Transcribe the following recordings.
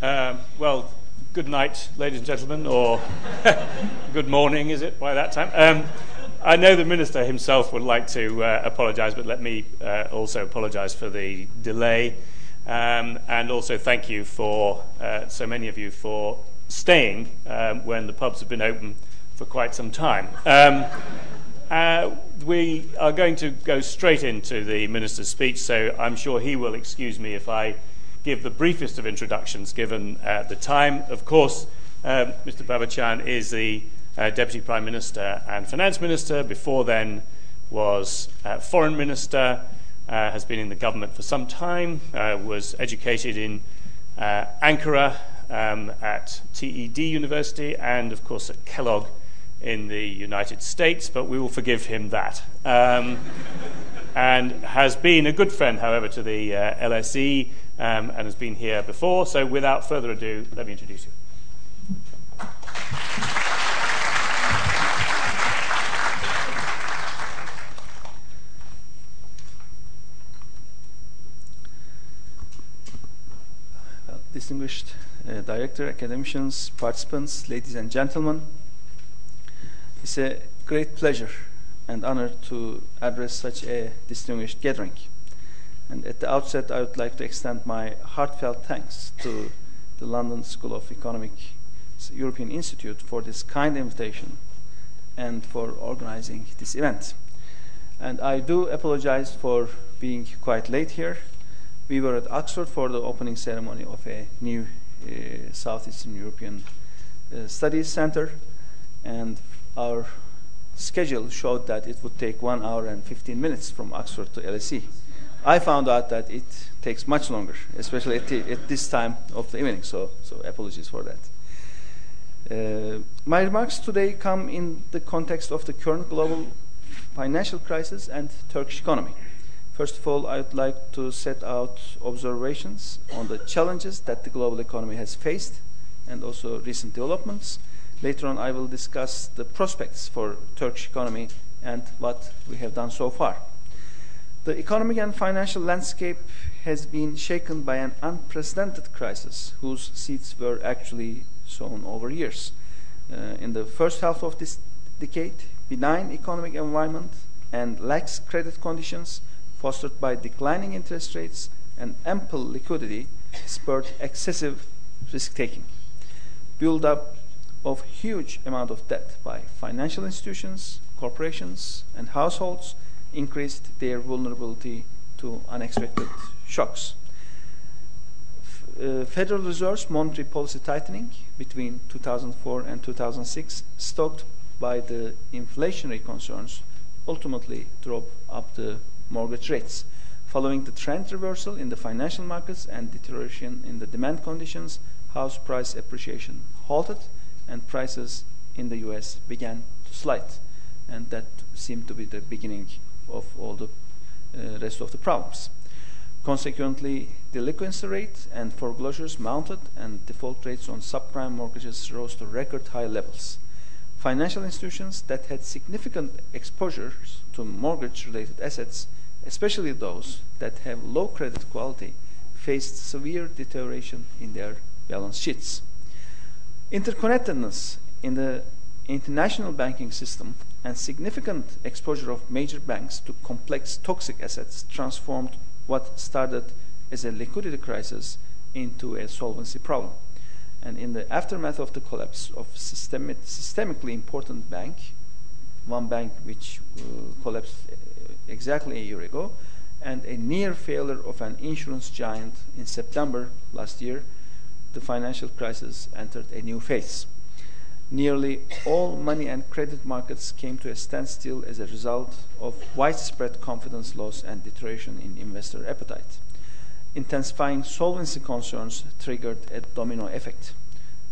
Um, well, good night, ladies and gentlemen, or good morning, is it, by that time? Um, I know the Minister himself would like to uh, apologise, but let me uh, also apologise for the delay. Um, and also thank you for, uh, so many of you, for staying um, when the pubs have been open for quite some time. Um, uh, we are going to go straight into the Minister's speech, so I'm sure he will excuse me if I give the briefest of introductions given uh, the time. Of course, um, Mr. Babacan is the uh, Deputy Prime Minister and Finance Minister. Before then, was uh, Foreign Minister. Uh, has been in the government for some time. Uh, was educated in uh, Ankara um, at TED University and, of course, at Kellogg in the United States. But we will forgive him that. Um, and has been a good friend, however, to the LSE um, and has been here before. So, without further ado, let me introduce you. Distinguished uh, director, academicians, participants, ladies and gentlemen, it's a great pleasure and honor to address such a distinguished gathering. And at the outset, I would like to extend my heartfelt thanks to the London School of Economic European Institute for this kind invitation and for organizing this event. And I do apologize for being quite late here. We were at Oxford for the opening ceremony of a new uh, Southeastern European uh, Studies Center, and our schedule showed that it would take one hour and 15 minutes from Oxford to LSE. I found out that it takes much longer, especially at, the, at this time of the evening. So, so apologies for that. Uh, my remarks today come in the context of the current global financial crisis and Turkish economy. First of all, I would like to set out observations on the challenges that the global economy has faced and also recent developments. Later on, I will discuss the prospects for Turkish economy and what we have done so far. The economic and financial landscape has been shaken by an unprecedented crisis whose seeds were actually sown over years. Uh, in the first half of this decade, benign economic environment and lax credit conditions fostered by declining interest rates and ample liquidity spurred excessive risk taking. Build up of huge amount of debt by financial institutions, corporations, and households increased their vulnerability to unexpected shocks. Uh, Federal Reserve's monetary policy tightening between 2004 and 2006, stoked by the inflationary concerns, ultimately drove up the mortgage rates. Following the trend reversal in the financial markets and deterioration in the demand conditions, house price appreciation halted and prices in the US began to slide. And that seemed to be the beginning of all the uh, rest of the problems. Consequently, delinquency rate and foreclosures mounted, and default rates on subprime mortgages rose to record high levels. Financial institutions that had significant exposures to mortgage related assets, especially those that have low credit quality, faced severe deterioration in their balance sheets. Interconnectedness in the international banking system and significant exposure of major banks to complex toxic assets transformed what started as a liquidity crisis into a solvency problem. And in the aftermath of the collapse of systemic, systemically important bank, one bank which uh, collapsed exactly a year ago, and a near failure of an insurance giant in September last year, the financial crisis entered a new phase nearly all money and credit markets came to a standstill as a result of widespread confidence loss and deterioration in investor appetite. Intensifying solvency concerns triggered a domino effect,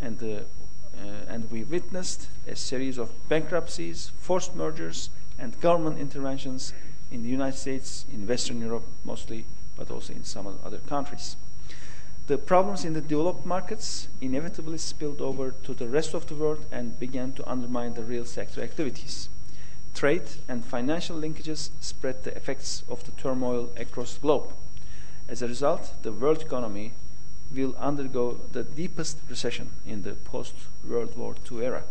and, uh, uh, and we witnessed a series of bankruptcies, forced mergers, and government interventions in the United States, in Western Europe mostly, but also in some other countries. The problems in the developed markets inevitably spilled over to the rest of the world and began to undermine the real sector activities. Trade and financial linkages spread the effects of the turmoil across the globe. As a result, the world economy will undergo the deepest recession in the post-World War II era.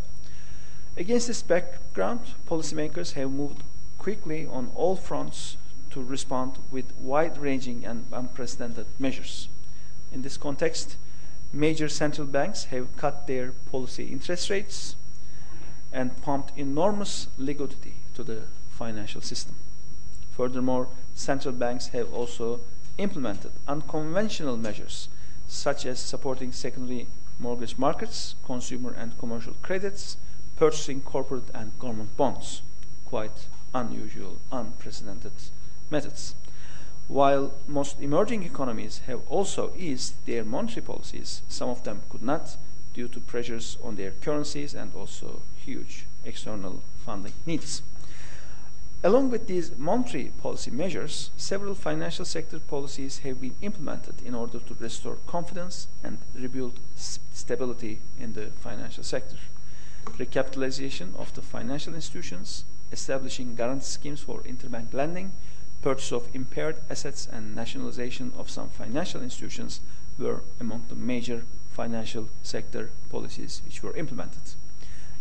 Against this background, policymakers have moved quickly on all fronts to respond with wide-ranging and unprecedented measures. In this context, major central banks have cut their policy interest rates and pumped enormous liquidity to the financial system. Furthermore, central banks have also implemented unconventional measures such as supporting secondary mortgage markets, consumer and commercial credits, purchasing corporate and government bonds. Quite unusual, unprecedented methods. While most emerging economies have also eased their monetary policies, some of them could not due to pressures on their currencies and also huge external funding needs. Along with these monetary policy measures, several financial sector policies have been implemented in order to restore confidence and rebuild stability in the financial sector. Recapitalization of the financial institutions, establishing guarantee schemes for interbank lending, purchase of impaired assets, and nationalization of some financial institutions were among the major financial sector policies which were implemented.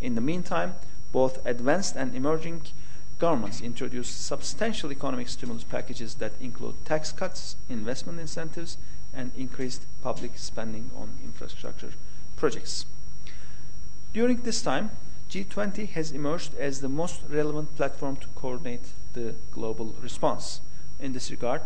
In the meantime, both advanced and emerging governments introduced substantial economic stimulus packages that include tax cuts, investment incentives, and increased public spending on infrastructure projects. During this time, G20 has emerged as the most relevant platform to coordinate the global response. In this regard,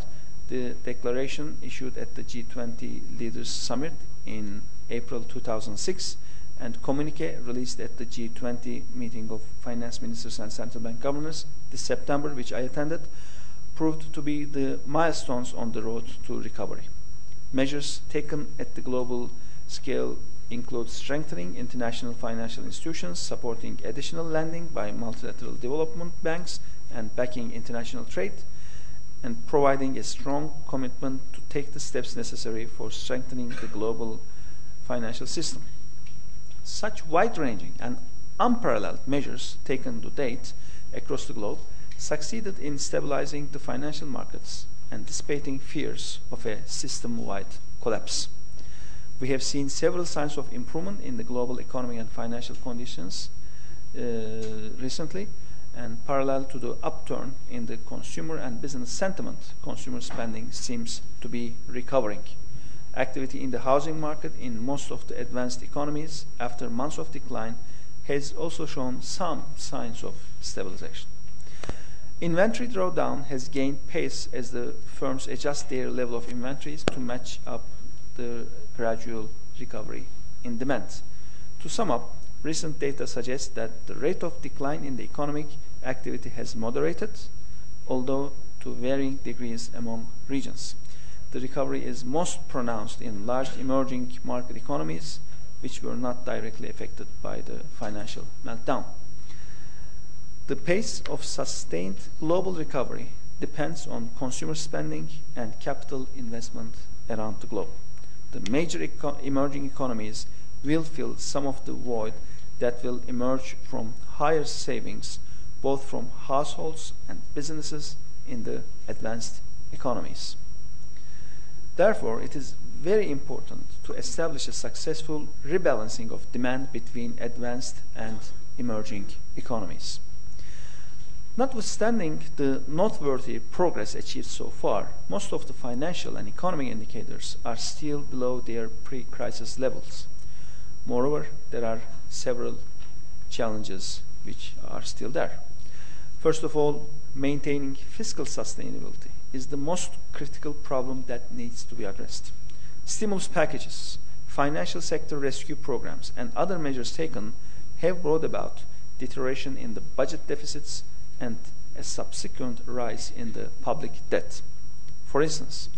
the declaration issued at the G20 Leaders Summit in April 2006 and communique released at the G20 meeting of finance ministers and central bank governors this September, which I attended, proved to be the milestones on the road to recovery. Measures taken at the global scale include strengthening international financial institutions, supporting additional lending by multilateral development banks, and backing international trade, and providing a strong commitment to take the steps necessary for strengthening the global financial system. Such wide-ranging and unparalleled measures taken to date across the globe succeeded in stabilizing the financial markets and dissipating fears of a system-wide collapse. We have seen several signs of improvement in the global economy and financial conditions uh, recently, and parallel to the upturn in the consumer and business sentiment, consumer spending seems to be recovering activity in the housing market in most of the advanced economies after months of decline has also shown some signs of stabilization. Inventory drawdown has gained pace as the firms adjust their level of inventories to match up the gradual recovery in demand. To sum up, recent data suggests that the rate of decline in the economic activity has moderated, although to varying degrees among regions the recovery is most pronounced in large emerging market economies, which were not directly affected by the financial meltdown. The pace of sustained global recovery depends on consumer spending and capital investment around the globe. The major eco emerging economies will fill some of the void that will emerge from higher savings, both from households and businesses in the advanced economies. Therefore, it is very important to establish a successful rebalancing of demand between advanced and emerging economies. Notwithstanding the noteworthy progress achieved so far, most of the financial and economic indicators are still below their pre-crisis levels. Moreover, there are several challenges which are still there. First of all, maintaining fiscal sustainability is the most critical problem that needs to be addressed. Stimulus packages, financial sector rescue programs, and other measures taken have brought about deterioration in the budget deficits and a subsequent rise in the public debt. For instance,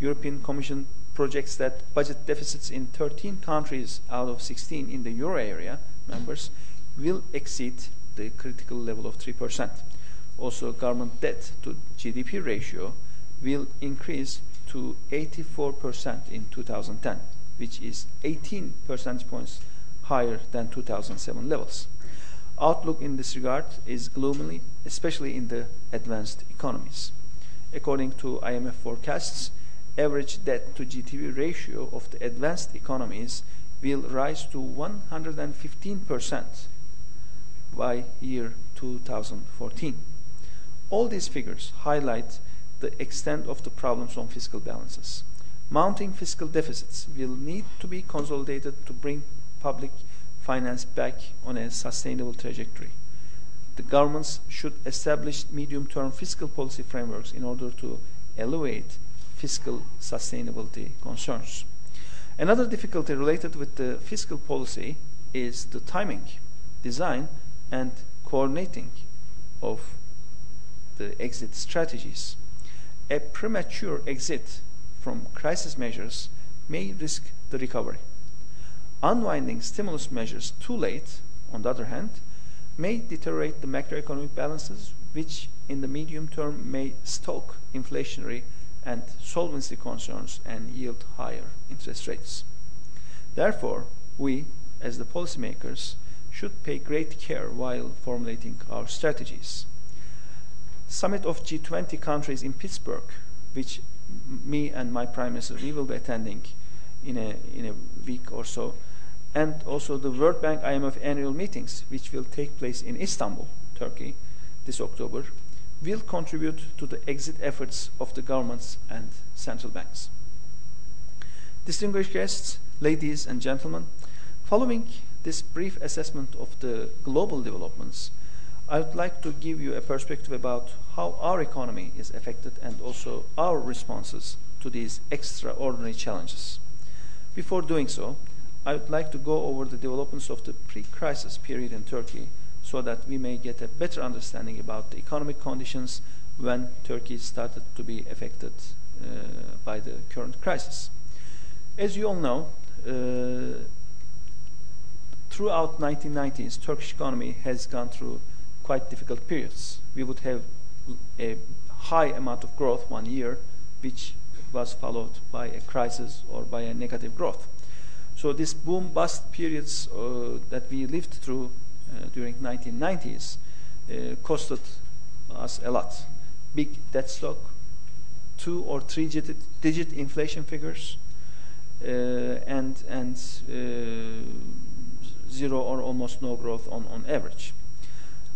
European Commission projects that budget deficits in 13 countries out of 16 in the euro area members will exceed the critical level of 3% also government debt to GDP ratio will increase to 84% in 2010, which is 18 percentage points higher than 2007 levels. Outlook in this regard is gloomily, especially in the advanced economies. According to IMF forecasts, average debt to GDP ratio of the advanced economies will rise to 115% by year 2014. All these figures highlight the extent of the problems on fiscal balances. Mounting fiscal deficits will need to be consolidated to bring public finance back on a sustainable trajectory. The governments should establish medium-term fiscal policy frameworks in order to alleviate fiscal sustainability concerns. Another difficulty related with the fiscal policy is the timing, design, and coordinating of the exit strategies. A premature exit from crisis measures may risk the recovery. Unwinding stimulus measures too late, on the other hand, may deteriorate the macroeconomic balances, which in the medium term may stoke inflationary and solvency concerns and yield higher interest rates. Therefore, we, as the policymakers, should pay great care while formulating our strategies. Summit of G20 countries in Pittsburgh, which me and my prime minister we will be attending in a in a week or so, and also the World Bank IMF annual meetings, which will take place in Istanbul, Turkey, this October, will contribute to the exit efforts of the governments and central banks. Distinguished guests, ladies and gentlemen, following this brief assessment of the global developments, I would like to give you a perspective about how our economy is affected and also our responses to these extraordinary challenges. Before doing so, I would like to go over the developments of the pre-crisis period in Turkey so that we may get a better understanding about the economic conditions when Turkey started to be affected uh, by the current crisis. As you all know, uh, throughout 1990s, Turkish economy has gone through quite difficult periods. We would have a high amount of growth one year, which was followed by a crisis or by a negative growth. So these boom bust periods uh, that we lived through uh, during 1990s uh, costed us a lot. Big debt stock, two or three digit, digit inflation figures, uh, and and uh, zero or almost no growth on, on average.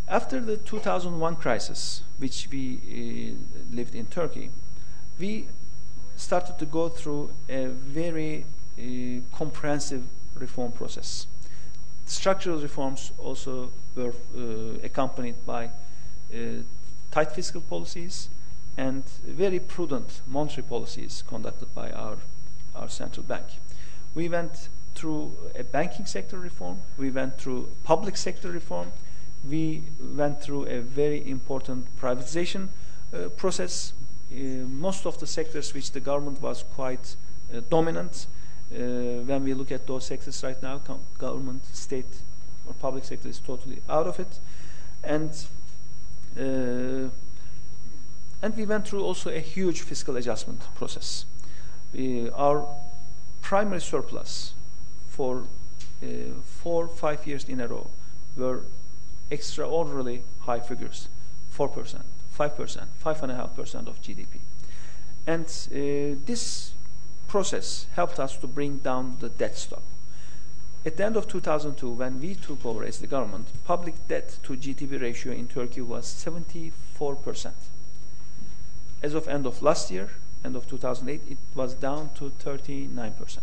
After the 2001 crisis, which we uh, lived in Turkey, we started to go through a very uh, comprehensive reform process. Structural reforms also were uh, accompanied by uh, tight fiscal policies and very prudent monetary policies conducted by our, our central bank. We went through a banking sector reform, we went through public sector reform, we went through a very important privatization uh, process. Uh, most of the sectors which the government was quite uh, dominant uh, when we look at those sectors right now, government, state, or public sector is totally out of it, and uh, and we went through also a huge fiscal adjustment process. We, our primary surplus for uh, four, five years in a row were extraordinarily high figures, 4%, 5%, 5.5% of GDP. And uh, this process helped us to bring down the debt stock. At the end of 2002, when we took over as the government, public debt to GDP ratio in Turkey was 74%. As of end of last year, end of 2008, it was down to 39%.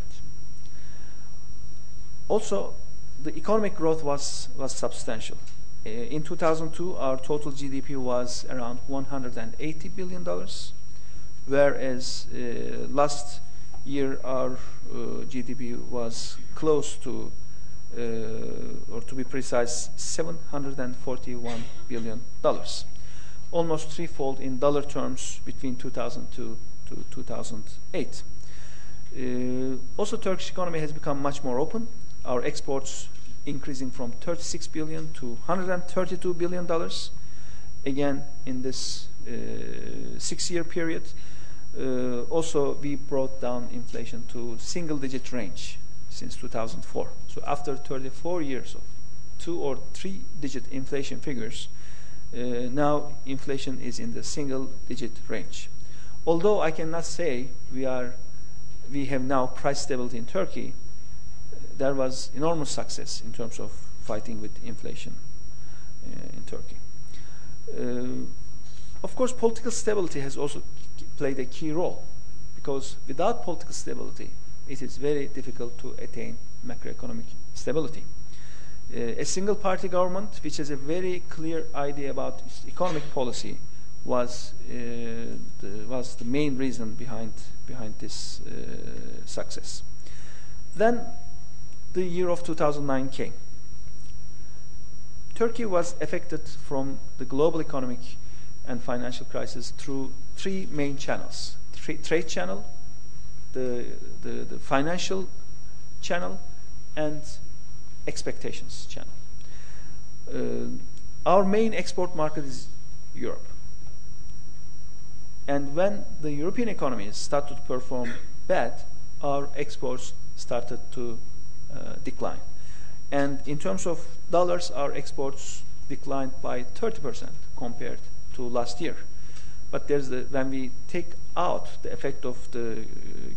Also, the economic growth was, was substantial. Uh, in 2002, our total GDP was around 180 billion dollars, whereas uh, last year our uh, GDP was close to, uh, or to be precise, 741 billion dollars, almost threefold in dollar terms between 2002 to 2008. Uh, also, Turkish economy has become much more open. Our exports increasing from 36 billion to 132 billion dollars. Again, in this uh, six-year period, uh, also, we brought down inflation to single-digit range since 2004. So after 34 years of two or three-digit inflation figures, uh, now inflation is in the single-digit range. Although I cannot say we are, we have now price stability in Turkey, there was enormous success in terms of fighting with inflation uh, in Turkey. Uh, of course, political stability has also played a key role because without political stability, it is very difficult to attain macroeconomic stability. Uh, a single party government, which has a very clear idea about its economic policy, was, uh, the, was the main reason behind, behind this uh, success. Then the year of 2009 came. Turkey was affected from the global economic and financial crisis through three main channels Tra trade channel, the, the, the, financial channel, and expectations channel. Uh, our main export market is Europe. And when the European economies started to perform bad, our exports started to decline. And in terms of dollars, our exports declined by 30% compared to last year. But there's the, when we take out the effect of the uh,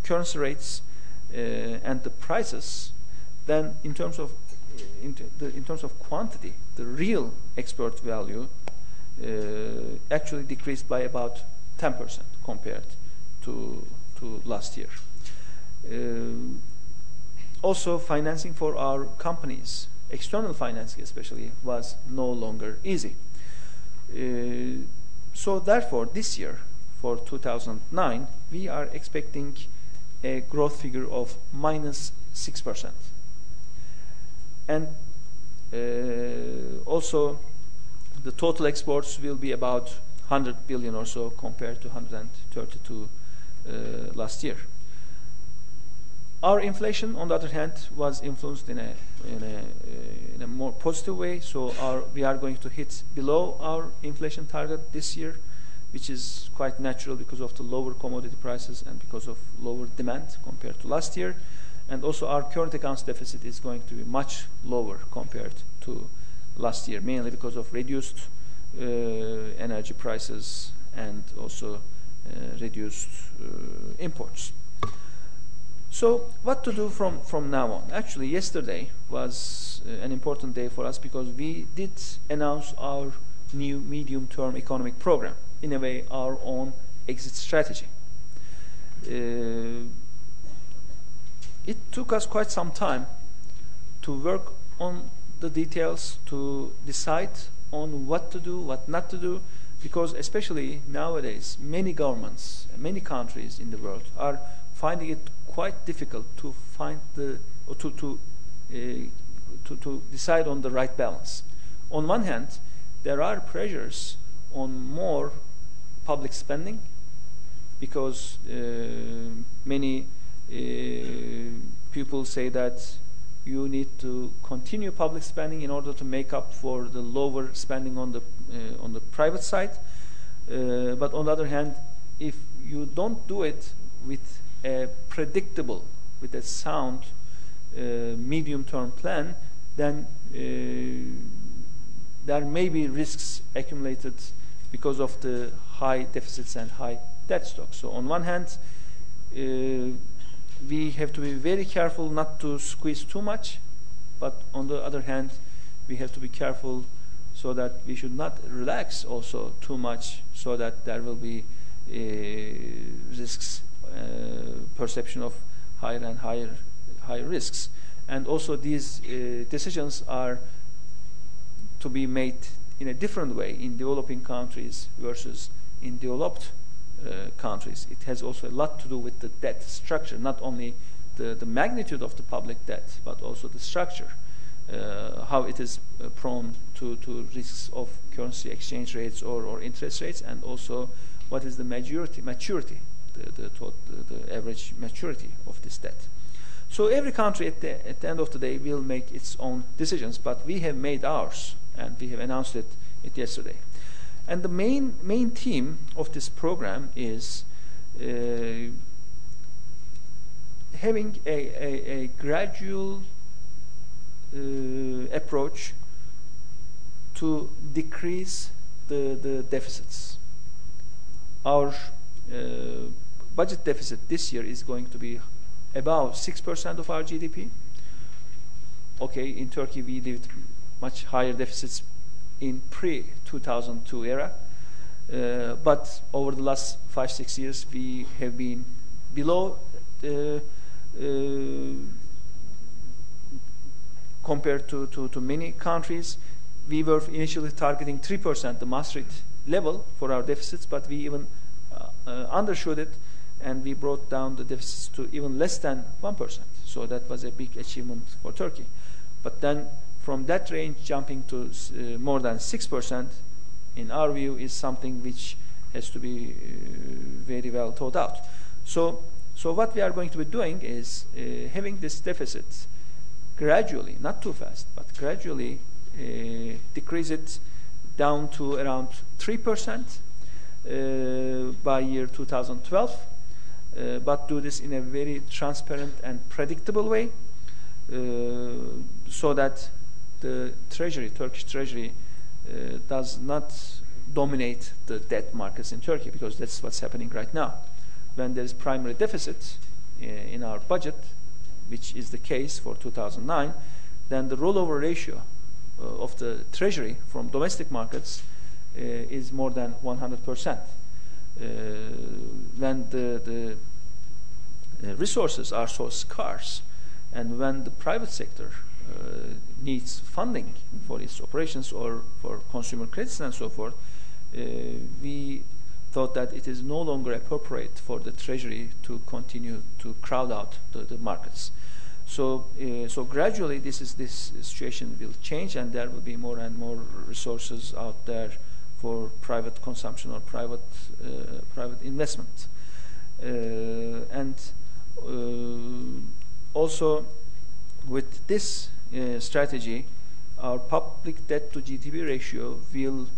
currency rates uh, and the prices, then in terms of in, the, in, terms of quantity, the real export value uh, actually decreased by about 10% compared to to last year. Uh, also, financing for our companies, external financing especially, was no longer easy. Uh, so therefore, this year, for 2009, we are expecting a growth figure of minus 6%. And uh, also, the total exports will be about 100 billion or so compared to 132 uh, last year. Our inflation, on the other hand, was influenced in a, in a, uh, in a more positive way. So our, we are going to hit below our inflation target this year, which is quite natural because of the lower commodity prices and because of lower demand compared to last year. And also our current accounts deficit is going to be much lower compared to last year, mainly because of reduced uh, energy prices and also uh, reduced uh, imports. So what to do from, from now on? Actually, yesterday was uh, an important day for us because we did announce our new medium-term economic program, in a way our own exit strategy. Uh, it took us quite some time to work on the details, to decide on what to do, what not to do, because especially nowadays, many governments, many countries in the world are finding it quite difficult to find the or to to, uh, to to decide on the right balance. On one hand, there are pressures on more public spending because uh, many uh, people say that you need to continue public spending in order to make up for the lower spending on the uh, on the private side. Uh, but on the other hand, if you don't do it with a predictable, with a sound uh, medium-term plan, then uh, there may be risks accumulated because of the high deficits and high debt stock. So on one hand, uh, we have to be very careful not to squeeze too much, but on the other hand, we have to be careful so that we should not relax also too much so that there will be uh, risks perception of higher and higher higher risks. And also these uh, decisions are to be made in a different way in developing countries versus in developed uh, countries. It has also a lot to do with the debt structure, not only the, the magnitude of the public debt, but also the structure, uh, how it is uh, prone to, to risks of currency exchange rates or, or interest rates, and also what is the maturity, maturity the, the, the, average maturity of this debt. So every country at the, at the end of the day will make its own decisions, but we have made ours, and we have announced it, it yesterday. And the main, main theme of this program is uh, having a, a, a gradual uh, approach to decrease the, the deficits. Our uh, budget deficit this year is going to be about 6% of our GDP. Okay, in Turkey we lived much higher deficits in pre-2002 era. Uh, but over the last five, six years, we have been below uh, uh, compared to, to, to, many countries. We were initially targeting 3%, the Maastricht level for our deficits, but we even uh, uh, undershot it and we brought down the deficits to even less than 1%. So that was a big achievement for Turkey. But then from that range jumping to uh, more than 6%, in our view, is something which has to be uh, very well thought out. So, so what we are going to be doing is uh, having this deficit gradually, not too fast, but gradually uh, decrease it down to around 3% uh, by year 2012, uh, but do this in a very transparent and predictable way so that the treasury, Turkish treasury, uh, does not dominate the debt markets in Turkey because that's what's happening right now. When there is primary deficit uh, in our budget, which is the case for 2009, then the rollover ratio uh, of the treasury from domestic markets uh, is more than 100%. Uh, when the, the uh, resources are so scarce, and when the private sector uh, needs funding for its operations or for consumer credits and so forth, uh, we thought that it is no longer appropriate for the Treasury to continue to crowd out the, the markets. So, uh, so gradually, this is this situation will change, and there will be more and more resources out there for private consumption or private uh, private investment, uh, and uh, also with this strategy, our public debt to GDP ratio will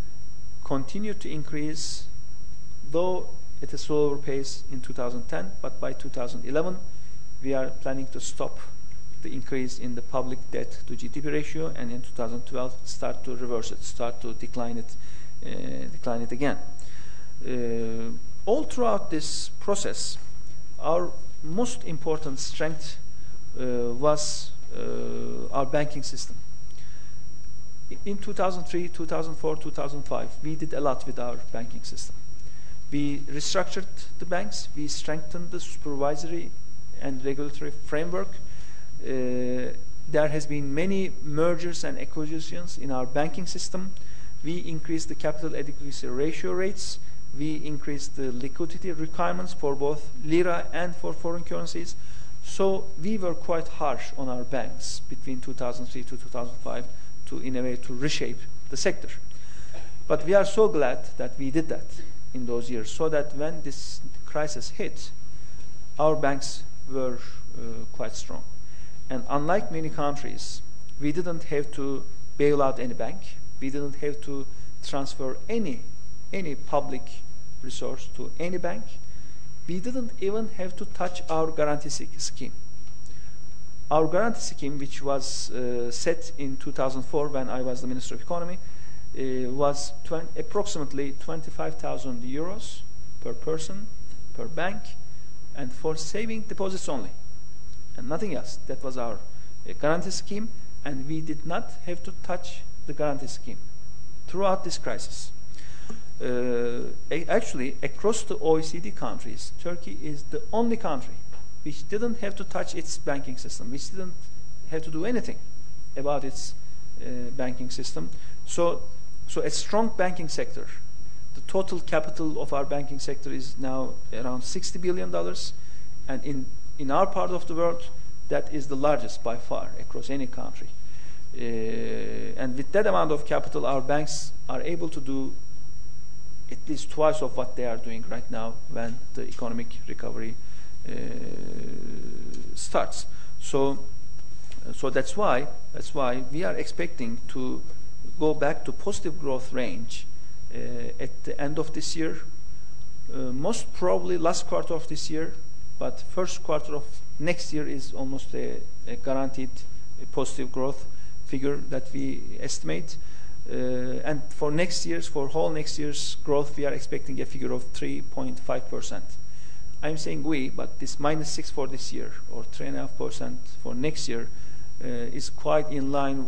continue to increase, though at a slower pace in 2010, but by 2011, we are planning to stop the increase in the public debt to GDP ratio, and in 2012 start to reverse it, start to decline it, decline it again. Uh, all throughout this process, our most important strength uh, was uh, our banking system. In 2003, 2004, 2005, we did a lot with our banking system. We restructured the banks, we strengthened the supervisory and regulatory framework. Uh, there has been many mergers and acquisitions in our banking system. We increased the capital adequacy ratio rates. We increased the liquidity requirements for both lira and for foreign currencies. So we were quite harsh on our banks between 2003 to 2005 to, in a way, to reshape the sector. But we are so glad that we did that in those years, so that when this crisis hit, our banks were uh, quite strong. And unlike many countries, we didn't have to bail out any bank. We didn't have to transfer any any public resource to any bank we didn't even have to touch our guarantee scheme. Our guarantee scheme, which was uh, set in 2004 when I was the Minister of Economy, uh, was approximately 25,000 euros per person, per bank, and for saving deposits only, and nothing else. That was our uh, guarantee scheme, and we did not have to touch the guarantee scheme throughout this crisis. Uh, actually, across the OECD countries, Turkey is the only country which didn't have to touch its banking system, which didn't have to do anything about its uh, banking system. So, so a strong banking sector. The total capital of our banking sector is now around 60 billion dollars, and in in our part of the world, that is the largest by far across any country. Uh, and with that amount of capital, our banks are able to do at least twice of what they are doing right now when the economic recovery uh, starts. So, so that's why that's why we are expecting to go back to positive growth range uh, at the end of this year, uh, most probably last quarter of this year, but first quarter of next year is almost a, a guaranteed a positive growth figure that we estimate. Uh, and for next year's, for whole next year's growth, we are expecting a figure of 3.5%. I'm saying we, but this minus 6 for this year or 3.5% for next year uh, is quite in line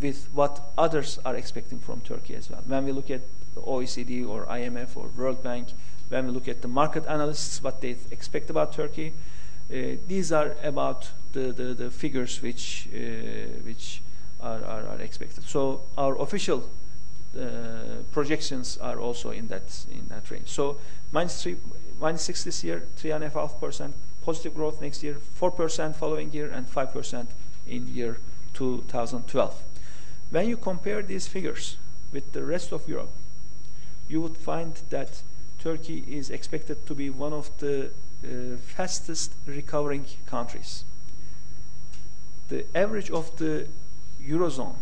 with what others are expecting from Turkey as well. When we look at the OECD or IMF or World Bank, when we look at the market analysts, what they expect about Turkey, these are about the, the, the figures which, uh, which are, are, are, expected. So our official uh, projections are also in that, in that range. So minus, three, minus 6 this year, 3.5% positive growth next year, 4% following year, and 5% in year 2012. When you compare these figures with the rest of Europe, you would find that Turkey is expected to be one of the uh, fastest recovering countries. The average of the Eurozone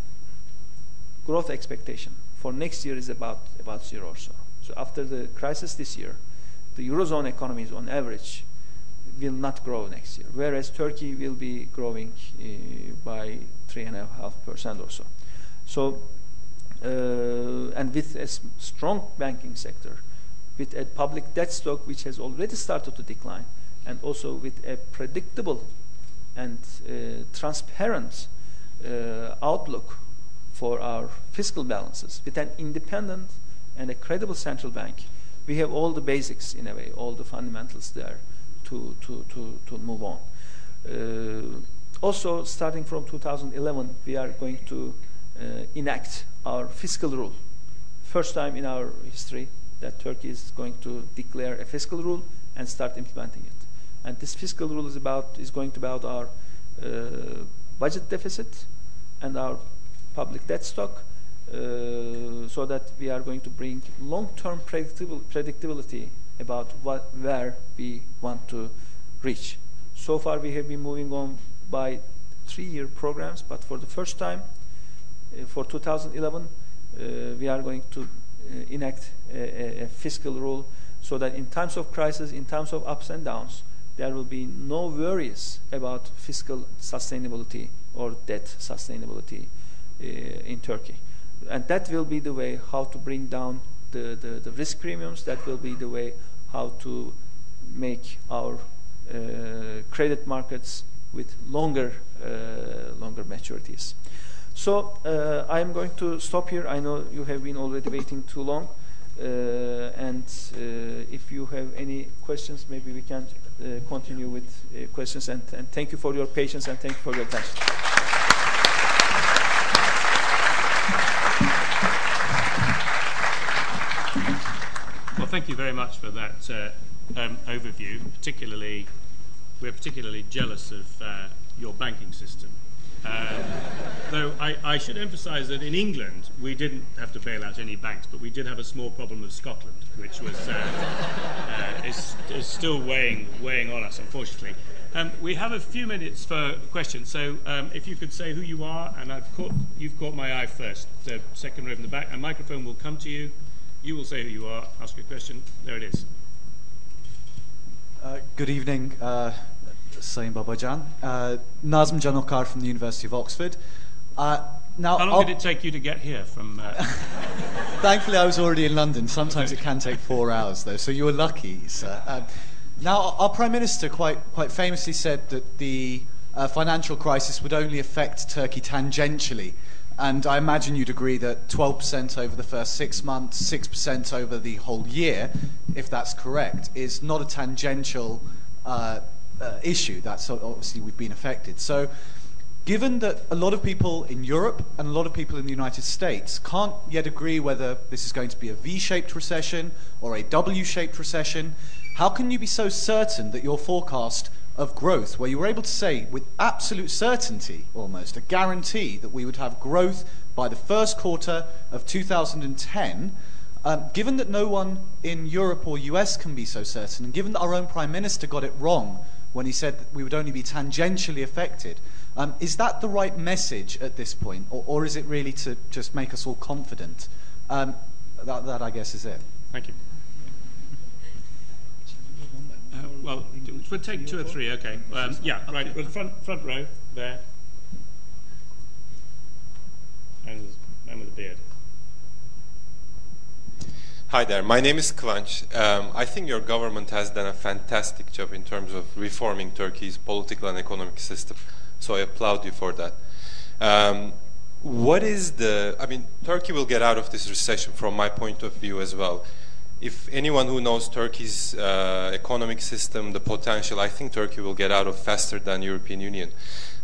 growth expectation for next year is about, about zero or so. So after the crisis this year, the Eurozone economies on average will not grow next year, whereas Turkey will be growing uh, by 3.5% or so. So, uh, and with a strong banking sector, with a public debt stock which has already started to decline, and also with a predictable and uh, transparent uh, outlook for our fiscal balances, with an independent and a credible central bank, we have all the basics in a way, all the fundamentals there to, to, to, to move on. Uh, also, starting from 2011, we are going to uh, enact our fiscal rule. First time in our history that Turkey is going to declare a fiscal rule and start implementing it. And this fiscal rule is about is going to be about our uh, budget deficit and our public debt stock, uh, so that we are going to bring long-term predictable, predictability about what, where we want to reach. So far, we have been moving on by three-year programs, but for the first time, uh, for 2011, uh, we are going to enact a, a, fiscal rule so that in times of crisis, in times of ups and downs, there will be no worries about fiscal sustainability or debt sustainability uh, in Turkey. And that will be the way how to bring down the, the, the risk premiums. That will be the way how to make our uh, credit markets with longer, uh, longer maturities. So uh, I am going to stop here. I know you have been already waiting too long. Uh, and uh, if you have any questions, maybe we can uh, continue with uh, questions. And, and thank you for your patience and thank you for your attention. Well, thank you very much for that uh, um, overview. Particularly, we're particularly jealous of uh, your banking system. Um, though I, I, should emphasise that in England we didn't have to bail out any banks, but we did have a small problem with Scotland, which was uh, uh, is, is, still weighing weighing on us, unfortunately. Um, we have a few minutes for questions, so um, if you could say who you are, and I've caught, you've caught my eye first, the second row in the back. A microphone will come to you. You will say who you are, ask a question. There it is. Uh, good evening. Uh, Sayın Babacan. Uh, Nazım Canokar from the University of Oxford. Uh, now, How long I'll, did it take you to get here from? Uh... Thankfully, I was already in London. Sometimes it can take four hours, though, so you were lucky, sir. Uh, now, our Prime Minister quite, quite famously said that the uh, financial crisis would only affect Turkey tangentially. And I imagine you'd agree that 12% over the first six months, 6% over the whole year, if that's correct, is not a tangential uh, uh, issue. That's obviously we've been affected. So, given that a lot of people in Europe and a lot of people in the United States can't yet agree whether this is going to be a V shaped recession or a W shaped recession, how can you be so certain that your forecast of growth, where you were able to say with absolute certainty almost, a guarantee that we would have growth by the first quarter of 2010, um, given that no one in Europe or US can be so certain, and given that our own Prime Minister got it wrong when he said that we would only be tangentially affected. Um, is that the right message at this point, or, or, is it really to just make us all confident? Um, that, that, I guess, is it. Thank you. Uh, well, we'll take two or three, okay. Um, yeah, right, well, front, front row there. And the man with the beard. Hi there. My name is Kıvanç. Um, I think your government has done a fantastic job in terms of reforming Turkey's political and economic system. So I applaud you for that. Um, what is the? I mean, Turkey will get out of this recession from my point of view as well. If anyone who knows Turkey's uh, economic system, the potential, I think Turkey will get out of faster than European Union.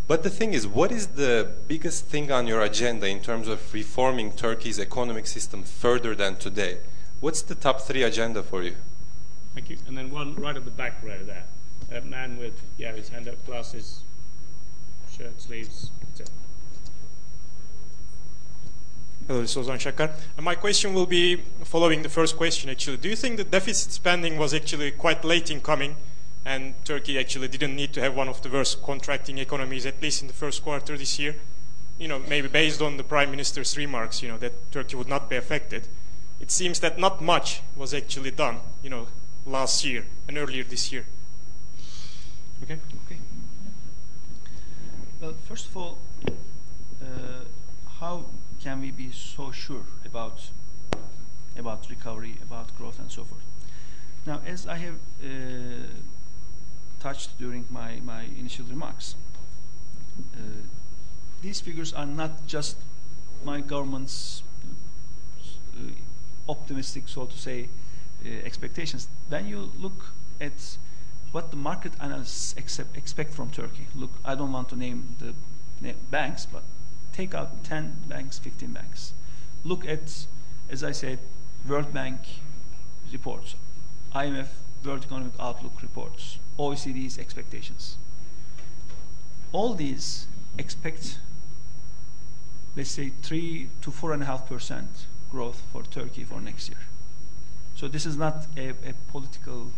But the thing is, what is the biggest thing on your agenda in terms of reforming Turkey's economic system further than today? What's the top three agenda for you? Thank you. And then one right at the back row there. A man with, yeah, his hand up, glasses, shirt sleeves, etc. Hello, this is Ozan Shakar. And my question will be following the first question actually. Do you think the deficit spending was actually quite late in coming and Turkey actually didn't need to have one of the worst contracting economies at least in the first quarter this year? You know, maybe based on the Prime Minister's remarks, you know, that Turkey would not be affected it seems that not much was actually done, you know, last year and earlier this year. Okay. Okay. Well, first of all, uh, how can we be so sure about about recovery, about growth, and so forth? Now, as I have uh, touched during my, my initial remarks, uh, these figures are not just my government's uh, optimistic, so to say, uh, expectations. Then you look at what the market analysts accept, expect from Turkey. Look, I don't want to name the banks, but take out 10 banks, 15 banks. Look at, as I said, World Bank reports, IMF World Economic Outlook reports, OECD's expectations. All these expect, let's say, three to four and a half percent growth for Turkey for next year. So this is not a, a political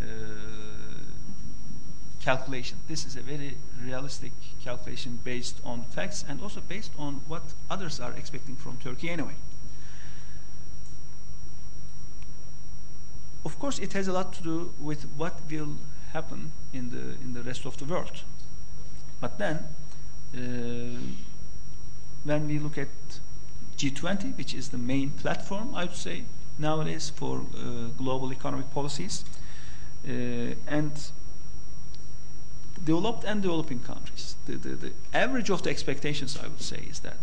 uh, calculation. This is a very realistic calculation based on facts and also based on what others are expecting from Turkey anyway. Of course, it has a lot to do with what will happen in the in the rest of the world. But then, uh, when we look at G20, which is the main platform, I would say, nowadays for uh, global economic policies. Uh, and developed and developing countries, the, the, the, average of the expectations, I would say, is that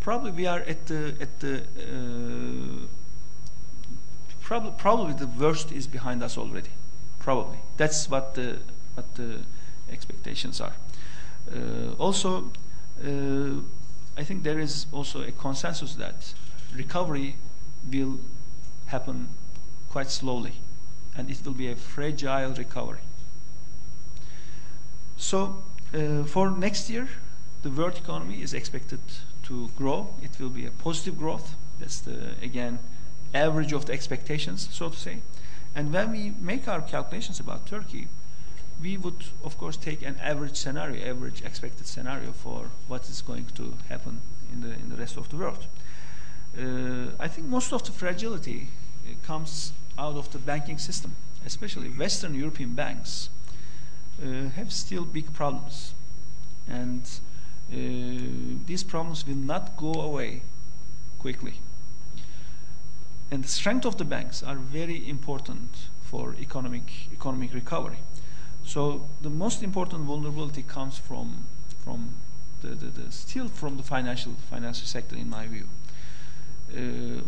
probably we are at the, at the uh, probably, probably the worst is behind us already. Probably. That's what the, what the expectations are. Uh, also, uh, I think there is also a consensus that recovery will happen quite slowly and it will be a fragile recovery. So uh, for next year, the world economy is expected to grow. It will be a positive growth. That's the, again, average of the expectations, so to say. And when we make our calculations about Turkey, we would, of course, take an average scenario, average expected scenario for what is going to happen in the, in the rest of the world. Uh, I think most of the fragility uh, comes out of the banking system, especially Western European banks uh, have still big problems. And uh, these problems will not go away quickly. And the strength of the banks are very important for economic, economic recovery. So the most important vulnerability comes from from the, the, the still from the financial financial sector, in my view. Uh,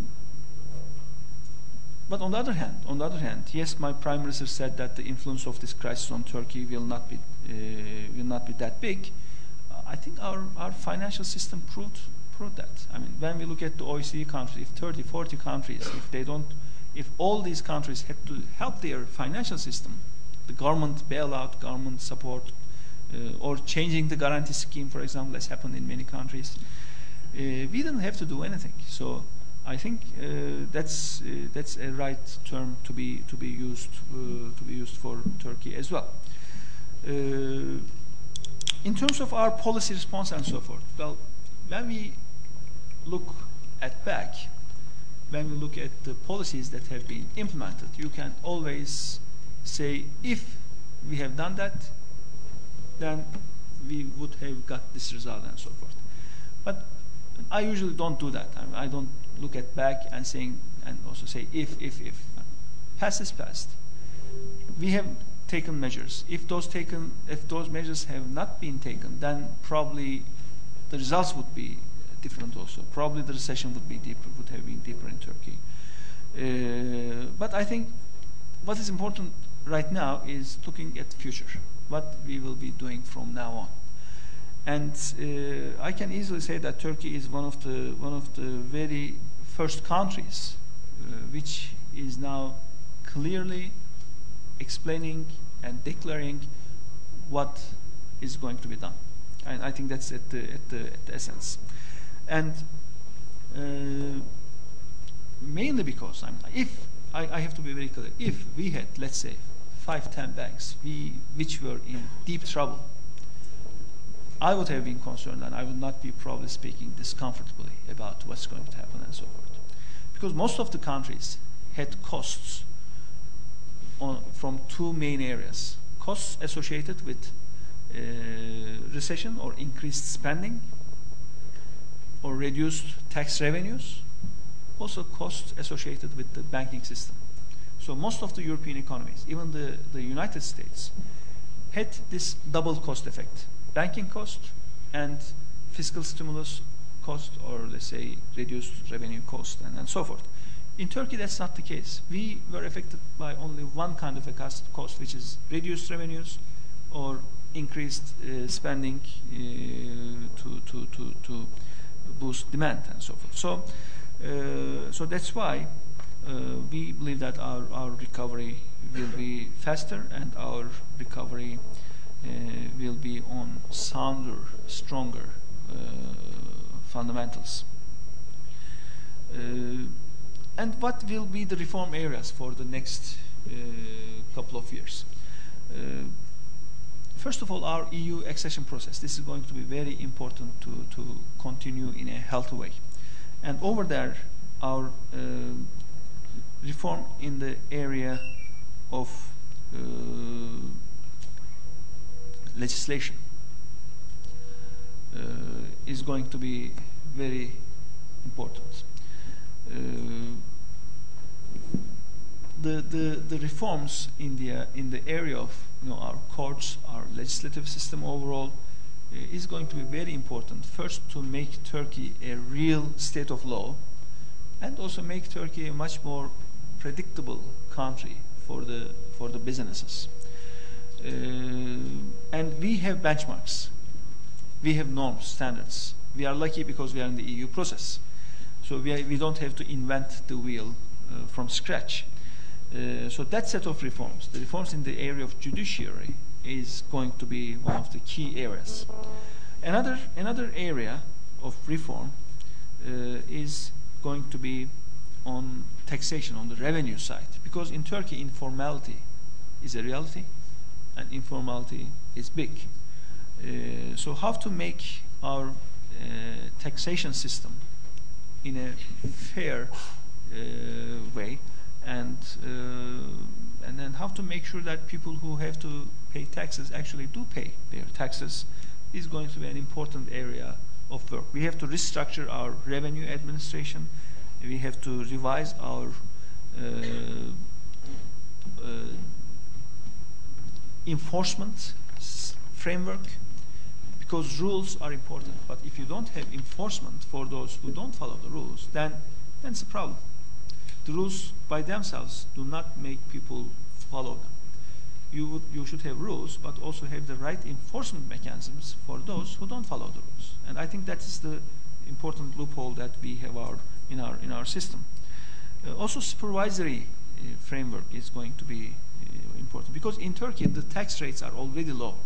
but on the other hand, on the other hand, yes, my prime minister said that the influence of this crisis on Turkey will not be uh, will not be that big. I think our, our financial system proved proved that. I mean, when we look at the OECD countries, if 30, 40 countries, if they don't, if all these countries had to help their financial system the government bailout, government support, uh, or changing the guarantee scheme, for example, as happened in many countries. Uh, we didn't have to do anything. So I think uh, that's uh, that's a right term to be to be used uh, to be used for Turkey as well. Uh, in terms of our policy response and so forth, well, when we look at back, when we look at the policies that have been implemented, you can always say if we have done that, then we would have got this result and so forth. But I usually don't do that. I, I don't look at back and saying and also say if, if, if. Past is past. We have taken measures. If those taken, if those measures have not been taken, then probably the results would be different. Also, probably the recession would be deeper, would have been deeper in Turkey. Uh, but I think what is important right now is looking at future, what we will be doing from now on. And uh, I can easily say that Turkey is one of the one of the very first countries uh, which is now clearly explaining and declaring what is going to be done. And I think that's at the, at the, at the essence. And uh, mainly because I'm, if I, I, have to be very clear, if we had, let's say, five, ten banks we, which were in deep trouble, I would have been concerned and I would not be probably speaking discomfortably about what's going to happen and so forth. Because most of the countries had costs on, from two main areas costs associated with uh, recession or increased spending or reduced tax revenues, also costs associated with the banking system. So most of the European economies, even the, the United States, had this double cost effect banking cost and fiscal stimulus cost, or let's say reduced revenue cost, and, and so forth. In Turkey, that's not the case. We were affected by only one kind of a cost, cost which is reduced revenues or increased uh, spending uh, to, to, to, to boost demand and so forth. So, uh, so that's why we believe that our, our recovery will be faster and our recovery uh, will be on sounder, stronger uh, fundamentals. And what will be the reform areas for the next uh, couple of years? Uh, first of all, our EU accession process. This is going to be very important to, to continue in a healthy way. And over there, our uh, reform in the area of uh, legislation uh, is going to be very important. Uh, the, the, the reforms in the, in the area of you know, our courts, our legislative system overall, uh, is going to be very important. First, to make Turkey a real state of law, and also make Turkey a much more predictable country for the, for the businesses. Uh, and we have benchmarks. We have norms, standards. We are lucky because we are in the EU process. So we, are, we don't have to invent the wheel uh, from scratch. Uh, so that set of reforms, the reforms in the area of judiciary, is going to be one of the key areas. Another, another area of reform uh, is going to be on taxation, on the revenue side. Because in Turkey, informality is a reality, and informality is big. Uh, so how to make our uh, taxation system in a fair uh, way and uh, and then how to make sure that people who have to pay taxes actually do pay their taxes is going to be an important area of work. We have to restructure our revenue administration. We have to revise our uh, uh, enforcement framework because rules are important. But if you don't have enforcement for those who don't follow the rules, then it's a problem. The rules by themselves do not make people follow them. You, would, you should have rules, but also have the right enforcement mechanisms for those who don't follow the rules. And I think that is the important loophole that we have our, in, our, in our system. Uh, also, supervisory uh, framework is going to be uh, important because in Turkey the tax rates are already low.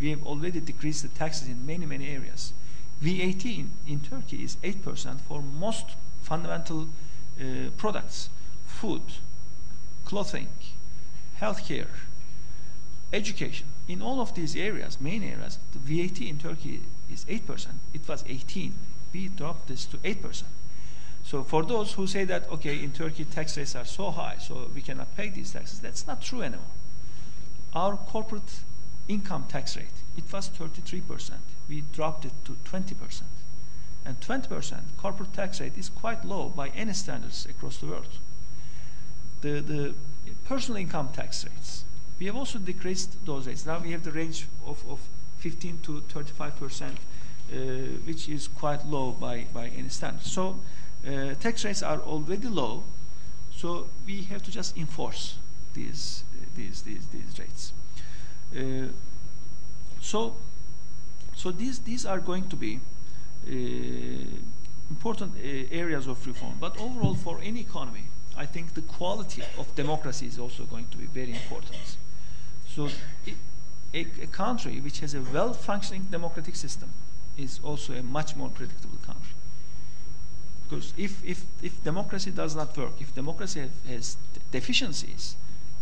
We have already decreased the taxes in many, many areas. VAT in, in Turkey is 8% for most fundamental uh, products, food, clothing, healthcare, education. In all of these areas, main areas, the VAT in Turkey is 8%. It was 18. We dropped this to 8%. So for those who say that, okay, in Turkey tax rates are so high, so we cannot pay these taxes, that's not true anymore. Our corporate income tax rate, it was 33%. We dropped it to 20%. and 20% corporate tax rate is quite low by any standards across the world. The, the personal income tax rates, we have also decreased those rates. Now we have the range of, of 15 to 35 percent, uh, which is quite low by, by any standard. So uh, tax rates are already low, so we have to just enforce these, these, these, these rates. Uh, so, so these, these are going to be uh, important uh, areas of reform. But overall, for any economy, I think the quality of democracy is also going to be very important. So, it, a, a country which has a well-functioning democratic system is also a much more predictable country. Because if, if, if democracy does not work, if democracy has deficiencies,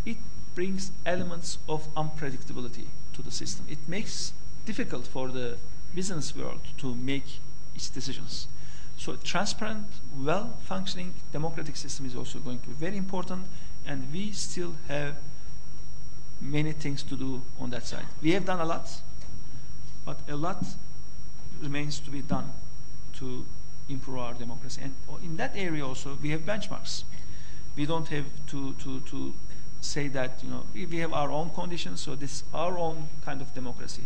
it brings elements of unpredictability to the system. It makes difficult for the business world to make its decisions. So a transparent, well-functioning democratic system is also going to be very important, and we still have many things to do on that side. We have done a lot, but a lot remains to be done to improve our democracy. And in that area also, we have benchmarks. We don't have to, to, to say that, you know, we have our own conditions, so this is our own kind of democracy.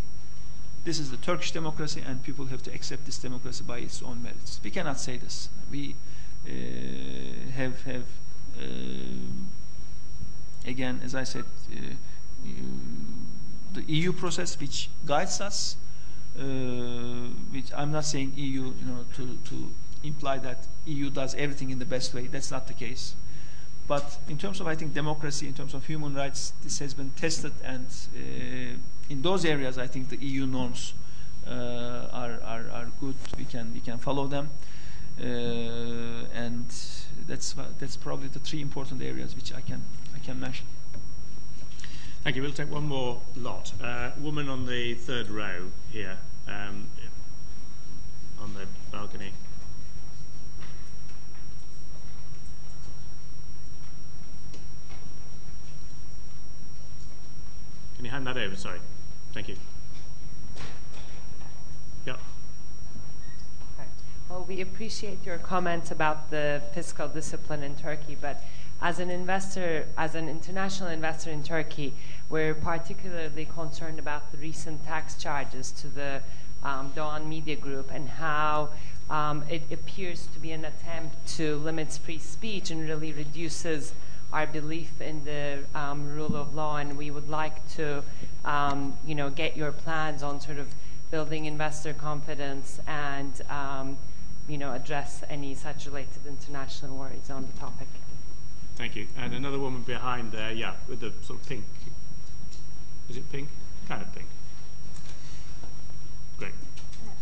This is the Turkish democracy, and people have to accept this democracy by its own merits. We cannot say this. We uh, have, have uh, again, as I said, uh, the EU process which guides us, which I'm not saying EU, you know, to, to imply that EU does everything in the best way. That's not the case. But in terms of, I think, democracy, in terms of human rights, this has been tested, and uh, in those areas, I think the EU norms uh, are, are, are good. We can we can follow them, uh, and that's that's probably the three important areas which I can I can mention. Thank you. We'll take one more lot. Uh, woman on the third row here, um, on the balcony. Can you hand that over? Sorry. Thank you. Yep. Well, we appreciate your comments about the fiscal discipline in Turkey, but as an investor, as an international investor in Turkey, we're particularly concerned about the recent tax charges to the um, Media Group and how um, it appears to be an attempt to limit free speech and really reduces our belief in the um, rule of law. And we would like to, um, you know, get your plans on sort of building investor confidence and, um, you know, address any such related international worries on the topic. Thank you. And another woman behind there, yeah, with the sort of pink. Is it pink? Kind of pink. Great.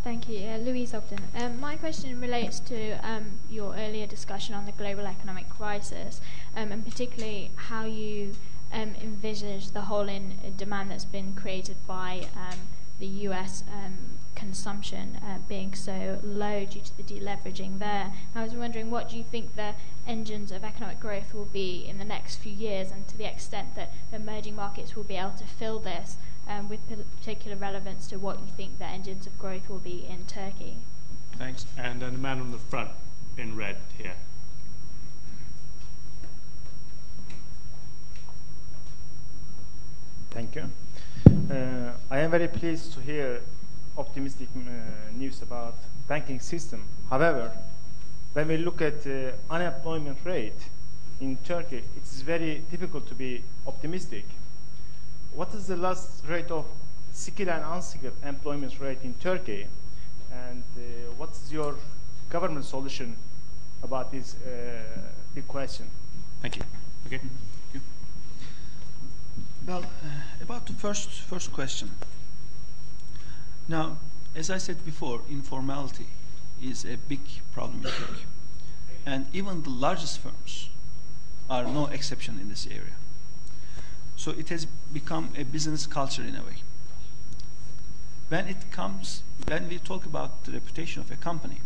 Thank you. Uh, Louise Ogden. Um, my question relates to um, your earlier discussion on the global economic crisis, um, and particularly how you um, envisage the hole in demand that's been created by um, the US um, consumption uh, being so low due to the deleveraging there. I was wondering what do you think the engines of economic growth will be in the next few years, and to the extent that emerging markets will be able to fill this, um, with particular relevance to what you think the engines of growth will be in Turkey. Thanks. And then the man on the front in red here. Thank you. Uh, I am very pleased to hear optimistic uh, news about banking system. However, when we look at uh, unemployment rate in Turkey, it is very difficult to be optimistic. What is the last rate of skilled and unskilled employment rate in Turkey? And uh, what is your government solution about this uh, big question? Thank you. Okay. Thank you. Well, uh, about the first first question. Now, as I said before, informality is a big problem in Turkey. And even the largest firms are no exception in this area. So it has become a business culture in a way. When it comes, when we talk about the reputation of a company,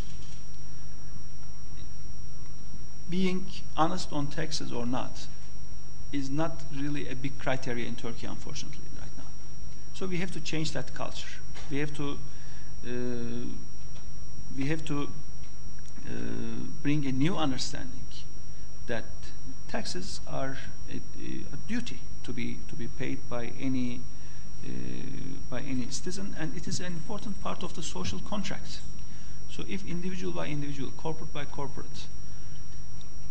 being honest on taxes or not is not really a big criteria in Turkey, unfortunately, right now. So we have to change that culture. We have to uh, we have to uh, bring a new understanding that taxes are a, a, duty to be to be paid by any uh, by any citizen, and it is an important part of the social contract. So, if individual by individual, corporate by corporate,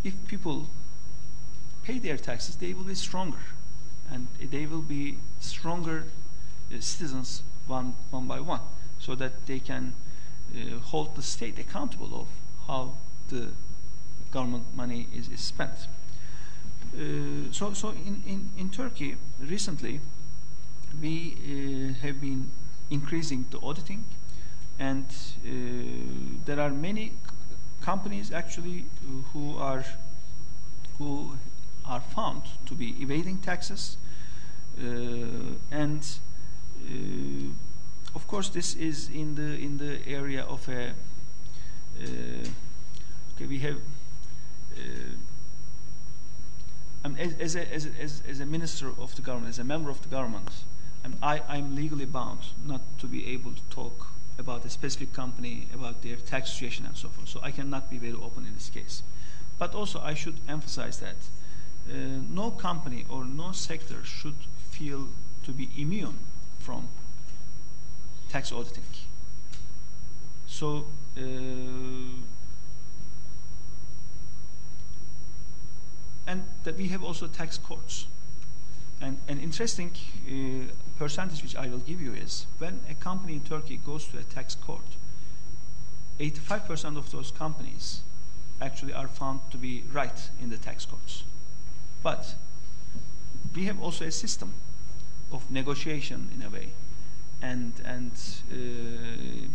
if people pay their taxes, they will be stronger, and they will be stronger uh, citizens one one by one, so that they can uh, hold the state accountable of how the government money is, is spent. Uh, so, so in, in, in Turkey recently, we uh, have been increasing the auditing, and uh, there are many companies actually who are who are found to be evading taxes, uh, and of course this is in the in the area of a uh, okay we have um, as, as, a, as, a, as, a, minister of the government, as a member of the government, um, I, I'm legally bound not to be able to talk about a specific company, about their tax situation and so forth. So I cannot be very open in this case. But also I should emphasize that uh, no company or no sector should feel to be immune from tax auditing. So uh, and that we have also tax courts. And an interesting uh, percentage which I will give you is when a company in Turkey goes to a tax court, 85% of those companies actually are found to be right in the tax courts. But we have also a system of negotiation in a way, and and uh,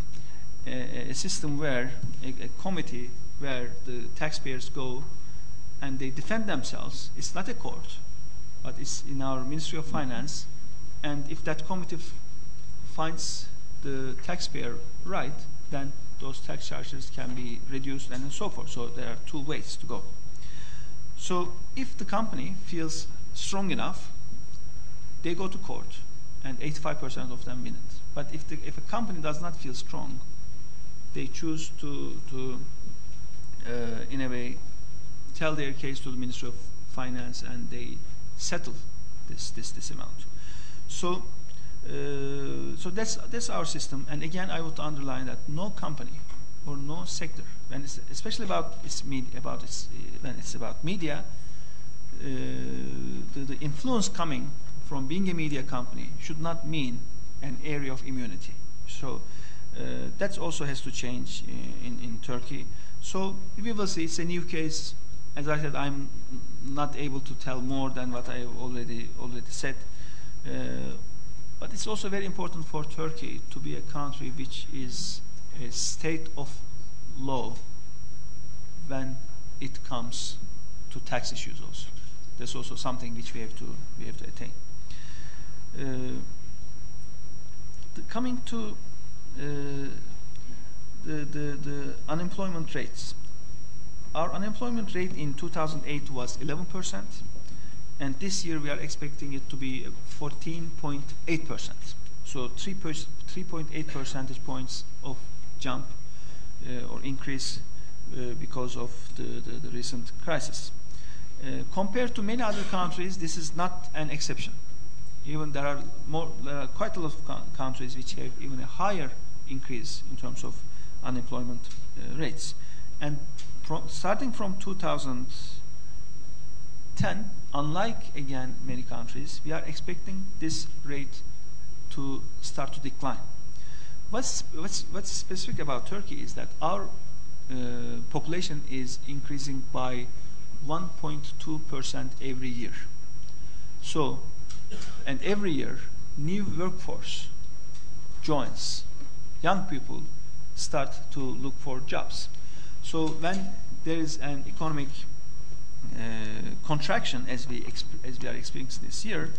a, a, system where a, a committee where the taxpayers go and they defend themselves. It's not a court, but it's in our Ministry of Finance. And if that committee finds the taxpayer right, then those tax charges can be reduced and so forth. So there are two ways to go. So if the company feels strong enough, they go to court, and 85% of them win it. But if, the, if a company does not feel strong, they choose to, to uh, in a way, tell their case to the Ministry of Finance and they settle this, this, this amount. So, uh, so that's, that's our system. And again, I would underline that no company or no sector, when it's, especially about its media, about its, when it's about media, uh, the, the influence coming from being a media company should not mean an area of immunity. So uh, that also has to change in, in, Turkey. So we will see. It's a new case as I said, I'm not able to tell more than what I already already said. Uh, but it's also very important for Turkey to be a country which is a state of law when it comes to tax issues. Also, that's also something which we have to we have to attain. Uh, coming to uh, the, the the unemployment rates. Our unemployment rate in 2008 was 11%, and this year we are expecting it to be 14.8%. So 3.8 percentage points of jump uh, or increase uh, because of the, the, the recent crisis. Uh, compared to many other countries, this is not an exception. Even there are more, there are quite a lot of countries which have even a higher increase in terms of unemployment uh, rates. And from, starting from 2010, unlike again many countries, we are expecting this rate to start to decline. What's, what's, what's specific about Turkey is that our uh, population is increasing by 1.2% every year. So, and every year, new workforce joins. Young people start to look for jobs. So when there is an economic uh, contraction, as we as we are experiencing this year,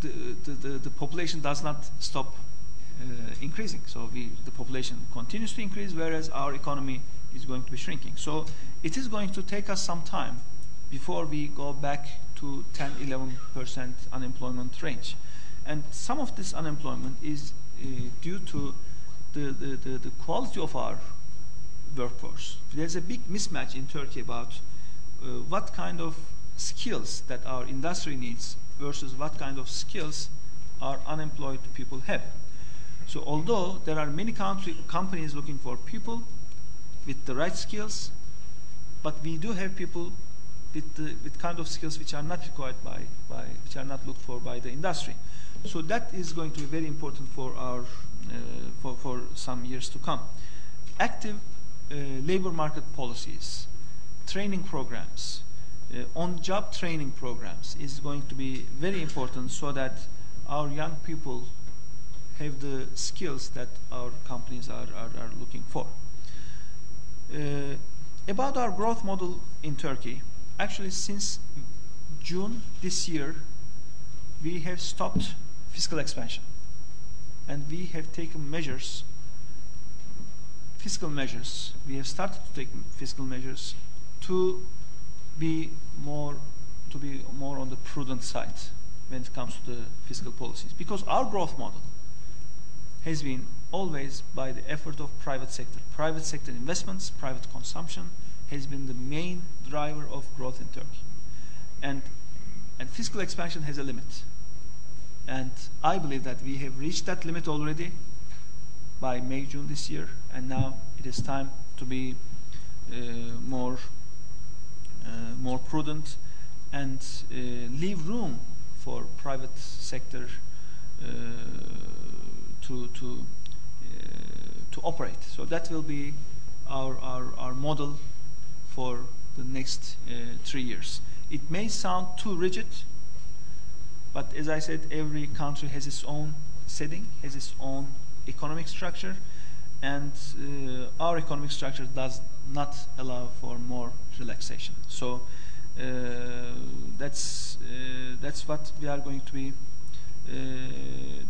the the, the, the population does not stop uh, increasing. So we, the population continues to increase, whereas our economy is going to be shrinking. So it is going to take us some time before we go back to 10, 11 percent unemployment range, and some of this unemployment is uh, due to the, the, the, the quality of our workforce. There's a big mismatch in Turkey about uh, what kind of skills that our industry needs versus what kind of skills our unemployed people have. So although there are many country, companies looking for people with the right skills, but we do have people with, the, with kind of skills which are not required by, by, which are not looked for by the industry. So that is going to be very important for our, uh, for, for some years to come. Active uh, labor market policies, training programs, uh, on-job training programs is going to be very important so that our young people have the skills that our companies are, are, are looking for. Uh, about our growth model in Turkey, actually since June this year, we have stopped fiscal expansion. And we have taken measures, fiscal measures, we have started to take fiscal measures to be more to be more on the prudent side when it comes to the fiscal policies. Because our growth model has been always by the effort of private sector. Private sector investments, private consumption has been the main driver of growth in Turkey. And, and fiscal expansion has a limit. And I believe that we have reached that limit already by May, June this year, and now it is time to be uh, more, uh, more prudent and uh, leave room for private sector uh, to, to, uh, to operate. So that will be our, our, our model for the next uh, three years. It may sound too rigid, but as I said, every country has its own setting, has its own economic structure, and uh, our economic structure does not allow for more relaxation. So uh, that's uh, that's what we are going to be uh,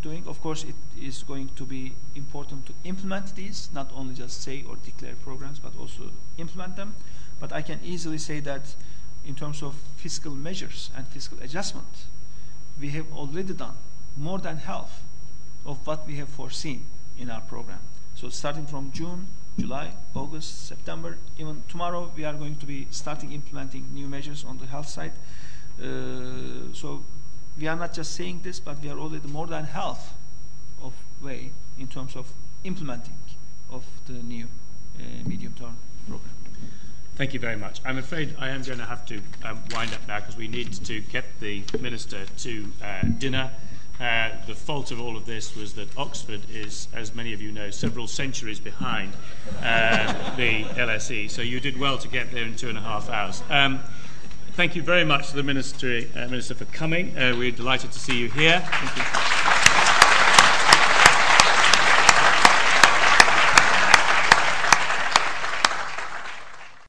doing. Of course, it is going to be important to implement these, not only just say or declare programs, but also implement them. But I can easily say that in terms of fiscal measures and fiscal adjustment, we have already done more than half of what we have foreseen in our program. So starting from June, July, August, September, even tomorrow we are going to be starting implementing new measures on the health side. Uh, so we are not just saying this, but we are already more than half of way in terms of implementing of the new uh, medium-term program. Thank you very much. I'm afraid I am going to have to um, wind up now because we need to get the Minister to uh, dinner. Uh, the fault of all of this was that Oxford is, as many of you know, several centuries behind uh, the LSE, so you did well to get there in two and a half hours. Um, thank you very much to the Ministry, uh, Minister for coming. Uh, we're delighted to see you here.